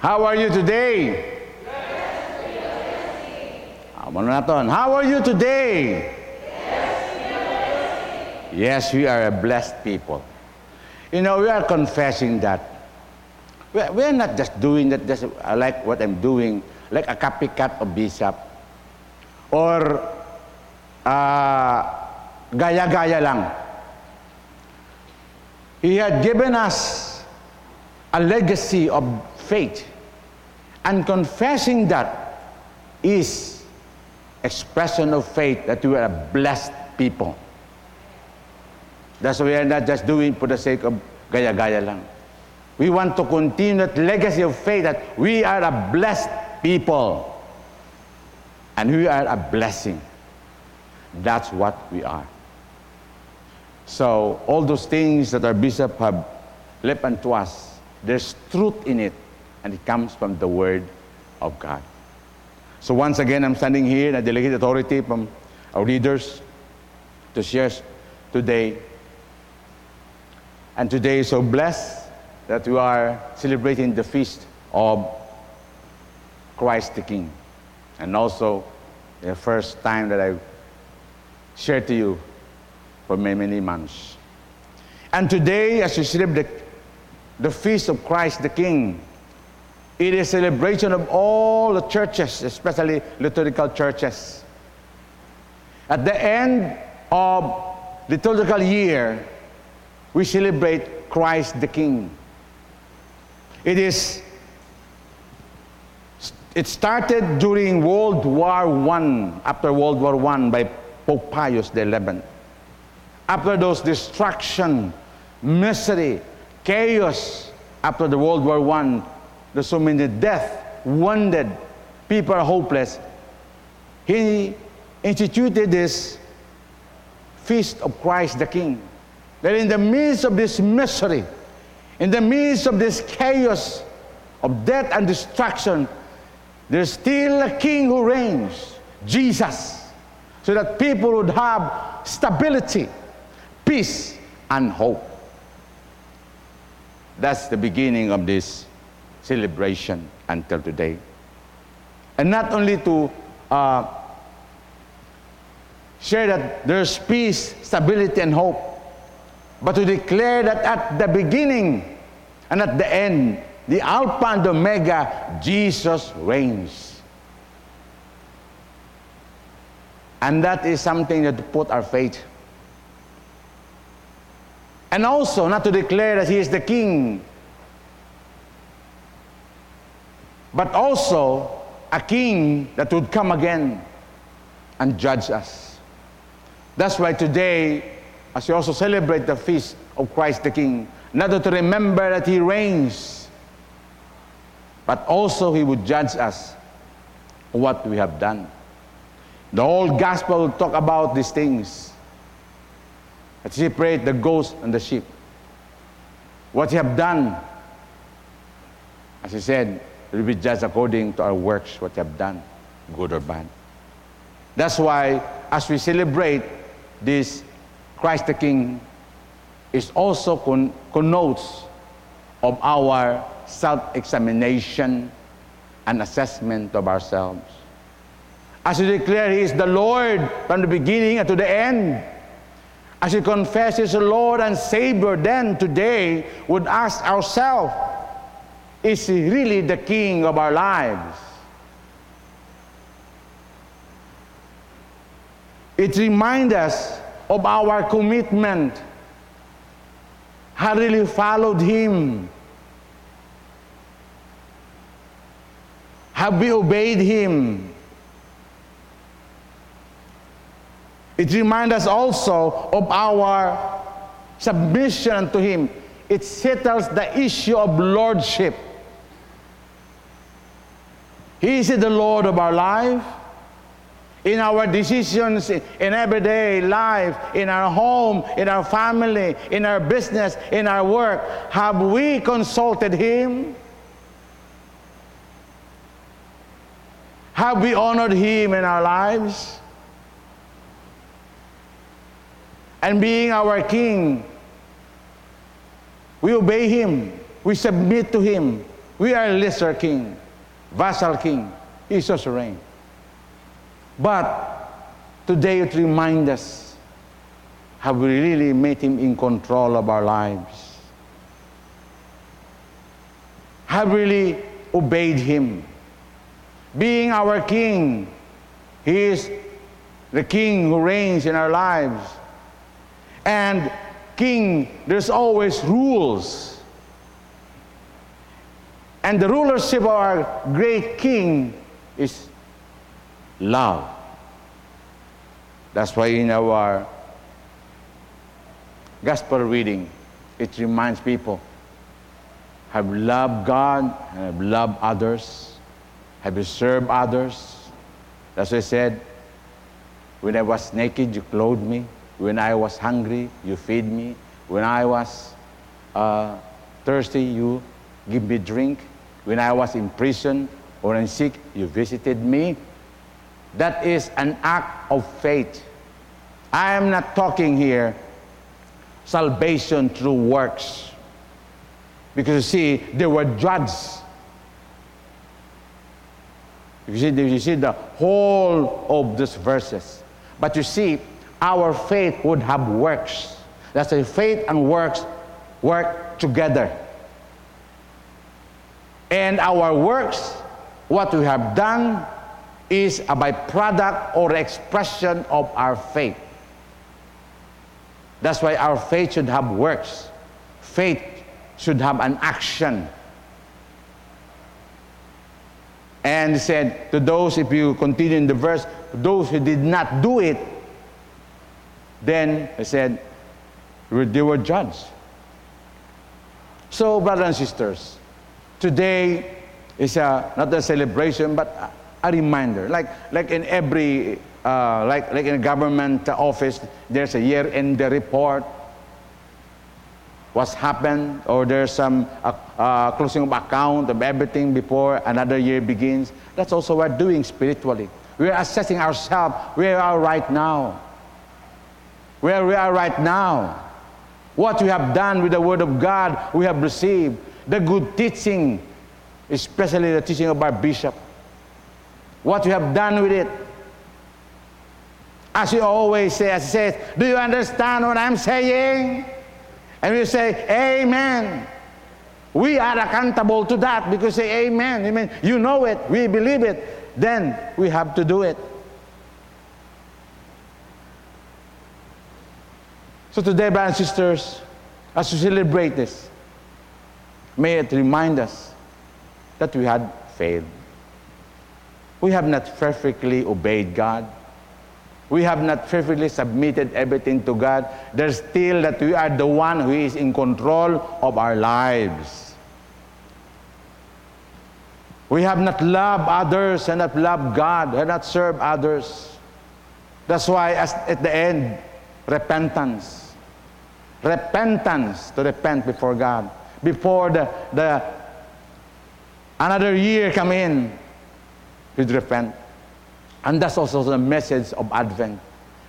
How are you today? Ano natin? How are you today? Yes, we are a blessed people. You know, we are confessing that. We- We're not just doing that just like what I'm doing, like a copycat of Bishop. Or uh, gaya-gaya lang. He had given us a legacy of faith. And confessing that is expression of faith that we are a blessed people. That's why we are not just doing for the sake of gaya-gaya lang. We want to continue that legacy of faith that we are a blessed people. And we are a blessing. That's what we are. So all those things that our bishop have left unto us, there's truth in it, and it comes from the word of God. So once again, I'm standing here in a delegated authority from our leaders to share today. And today is so blessed that we are celebrating the feast of Christ the King. And also the first time that I shared to you for many, many months. And today, as we celebrate the, the feast of Christ the King, it is a celebration of all the churches, especially liturgical churches. At the end of liturgical year, we celebrate Christ the King. It is it started during World War I, after World War I by Pope Pius XI. After those destruction, misery, chaos after the World War I, there's so many death, wounded, people are hopeless. He instituted this feast of Christ the King. That in the midst of this misery, in the midst of this chaos of death and destruction, there's still a king who reigns, Jesus, so that people would have stability, peace, and hope. That's the beginning of this celebration until today. And not only to uh, share that there's peace, stability, and hope, but to declare that at the beginning and at the end, the Alpha and Omega, Jesus reigns. And that is something that put our faith. And also not to declare that He is the King, but also a King that would come again and judge us. That's why today, as we also celebrate the feast of Christ the King, not to remember that He reigns, but also He would judge us what we have done. The whole gospel will talk about these things. That separate the ghost and the sheep. What you have done, as he said, will be judged according to our works, what you have done, good or bad. That's why, as we celebrate this Christ the King, it also con- connotes of our self-examination and assessment of ourselves. As we declare He is the Lord from the beginning and to the end, as we confess He is the Lord and Savior, then today would ask ourselves, is really the King of our lives? It reminds us of our commitment. Have really followed Him? Have we obeyed Him? It reminds us also of our submission to Him. It settles the issue of lordship. He is the Lord of our life. In our decisions, in everyday life, in our home, in our family, in our business, in our work, have we consulted Him? Have we honored Him in our lives? And being our King, we obey Him, we submit to Him, We are lesser king, vassal king. He's serene. But today it reminds us have we really made him in control of our lives? Have we really obeyed him? Being our king, he is the king who reigns in our lives. And king, there's always rules. And the rulership of our great king is love. That's why in our gospel reading, it reminds people have loved God have loved others, have you served others. That's why I said, when I was naked, you clothed me. When I was hungry, you feed me. When I was uh, thirsty, you give me drink. When I was in prison or in sick, you visited me. That is an act of faith. I am not talking here salvation through works. Because you see, they were judged. You see, you see the whole of these verses. But you see, our faith would have works. That's why faith and works work together. And our works, what we have done, is a byproduct or expression of our faith. That's why our faith should have works. Faith should have an action. And he said to those, if you continue in the verse, those who did not do it, then he said, they were judged. So, brothers and sisters, today is a, not a celebration, but a reminder. Like, like in every, uh, like, like in a government office, there's a year-end report. What's happened, or there's some uh, uh, closing of account of everything before another year begins. That's also what we're doing spiritually. We're assessing ourselves where we are right now. Where we are right now. What we have done with the Word of God we have received. The good teaching, especially the teaching of our bishop what you have done with it. As you always say, as he says, do you understand what I'm saying? And we say, Amen. We are accountable to that because say Amen. Amen. You know it, we believe it. Then we have to do it. So today, brothers and sisters, as we celebrate this, may it remind us that we had failed. We have not perfectly obeyed God. We have not perfectly submitted everything to God. There's still that we are the one who is in control of our lives. We have not loved others and not loved God and not served others. That's why at the end, repentance. Repentance to repent before God. Before the, the another year come in, with repent. And that's also the message of Advent.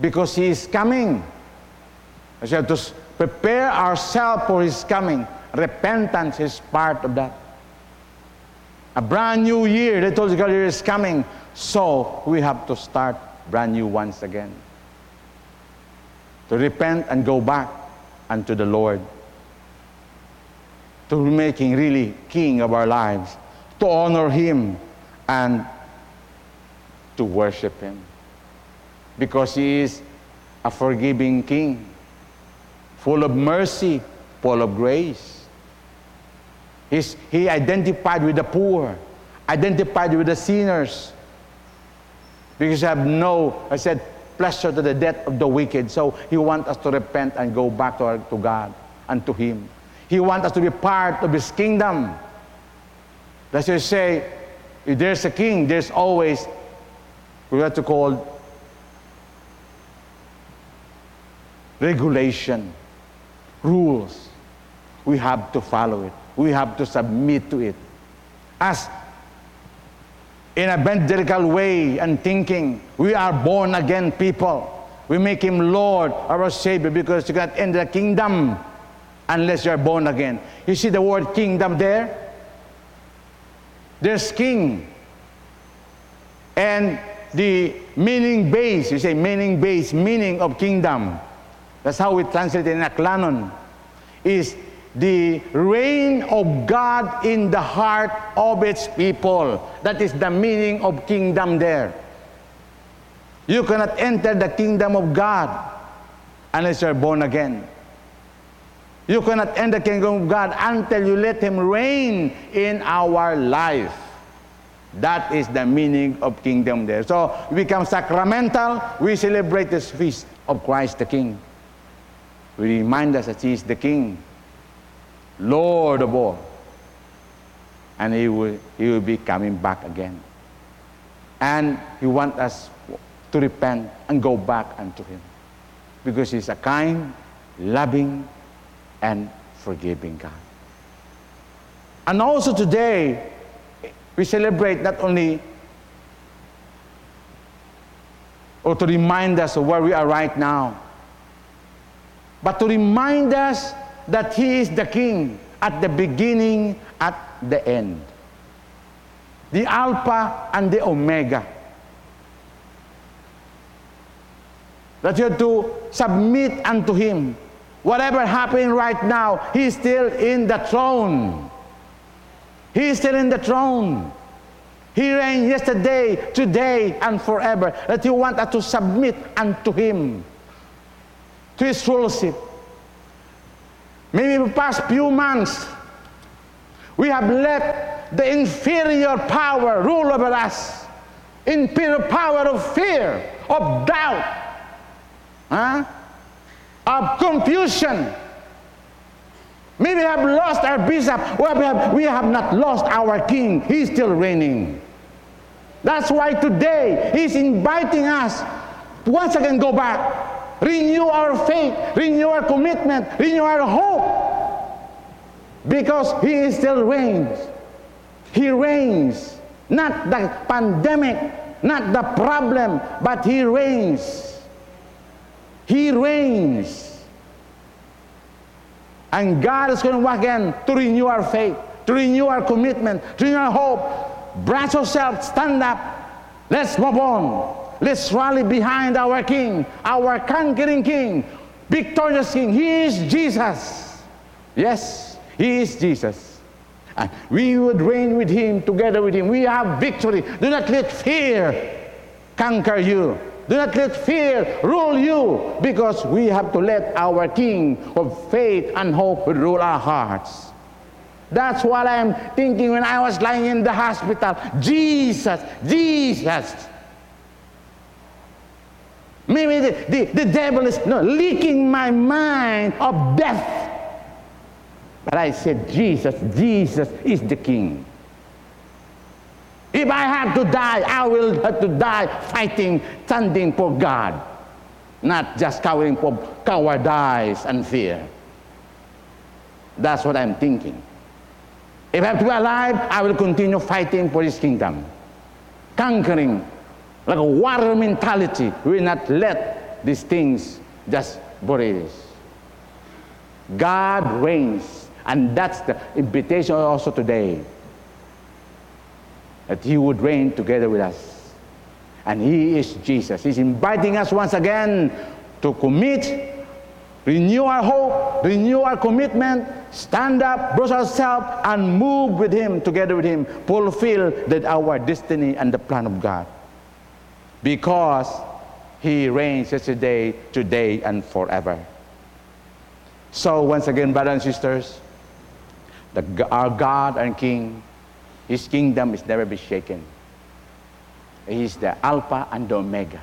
Because He is coming. We have to prepare ourselves for His coming. Repentance is part of that. A brand new year, the liturgical year is coming. So we have to start brand new once again. To repent and go back unto the Lord. To making really King of our lives. To honor Him and to worship Him. Because He is a forgiving King, full of mercy, full of grace. He's, he identified with the poor, identified with the sinners. Because I have no, I said, pleasure to the death of the wicked. So He wants us to repent and go back to, our, to God and to Him. He wants us to be part of His kingdom. Let's just say, if there's a king, there's always we have to call regulation, rules. We have to follow it. We have to submit to it. As in a evangelical way and thinking, we are born again people. We make him Lord, our Savior, because you cannot enter the kingdom unless you are born again. You see the word kingdom there? there's king. And the meaning base, you say meaning base, meaning of kingdom. That's how we translate in Aklanon. Is the reign of God in the heart of its people. That is the meaning of kingdom there. You cannot enter the kingdom of God unless you're born again. You cannot enter the kingdom of God until you let Him reign in our life. That is the meaning of kingdom there. So we become sacramental. We celebrate this feast of Christ the King. We remind us that He is the King, Lord of all. And He will, he will be coming back again. And He wants us to repent and go back unto Him. Because He's a kind, loving, and forgiving God. And also today, we celebrate not only or to remind us of where we are right now, but to remind us that He is the King at the beginning, at the end. The Alpha and the Omega. That you have to submit unto Him Whatever happening right now, he's still in the throne. He's still in the throne. He reigned yesterday, today, and forever. That you want us to submit unto him, to his rulership. Maybe the past few months, we have let the inferior power rule over us. Inferior power of fear, of doubt. Huh? Of confusion. Maybe we have lost our bishop. We have, we have not lost our king. He's still reigning. That's why today he's inviting us once again go back, renew our faith, renew our commitment, renew our hope. Because he still reigns. He reigns. Not the pandemic, not the problem, but he reigns. He reigns. And God is going to work again to renew our faith, to renew our commitment, to renew our hope. Brace yourself, stand up. Let's move on. Let's rally behind our King, our conquering King, victorious King. He is Jesus. Yes, He is Jesus. And we would reign with Him, together with Him. We have victory. Do not let fear conquer you. Do not let fear rule you because we have to let our King of faith and hope rule our hearts. That's what I'm thinking when I was lying in the hospital. Jesus, Jesus. Maybe the, the, the devil is no, leaking my mind of death. But I said, Jesus, Jesus is the King. If I have to die, I will have to die fighting, standing for God, not just cowering for cowardice and fear. That's what I'm thinking. If I have to be alive, I will continue fighting for His kingdom, conquering like a warrior mentality. We will not let these things just bury us. God reigns, and that's the invitation also today that He would reign together with us. And He is Jesus. He's inviting us once again to commit, renew our hope, renew our commitment, stand up, brush ourselves, and move with Him, together with Him, fulfill that our destiny and the plan of God. Because He reigns yesterday, today, and forever. So, once again, brothers and sisters, the, our God and King his kingdom is never be shaken. He is the Alpha and the Omega.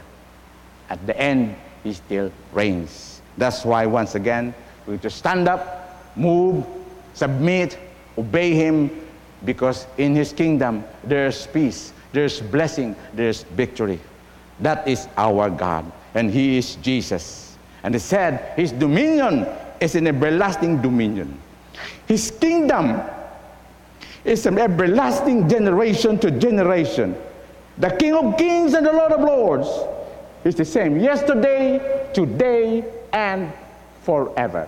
At the end, He still reigns. That's why, once again, we have to stand up, move, submit, obey Him, because in His kingdom, there's peace, there's blessing, there's victory. That is our God, and He is Jesus. And He said, His dominion is an everlasting dominion. His kingdom is from everlasting generation to generation. The King of Kings and the Lord of Lords is the same yesterday, today, and forever.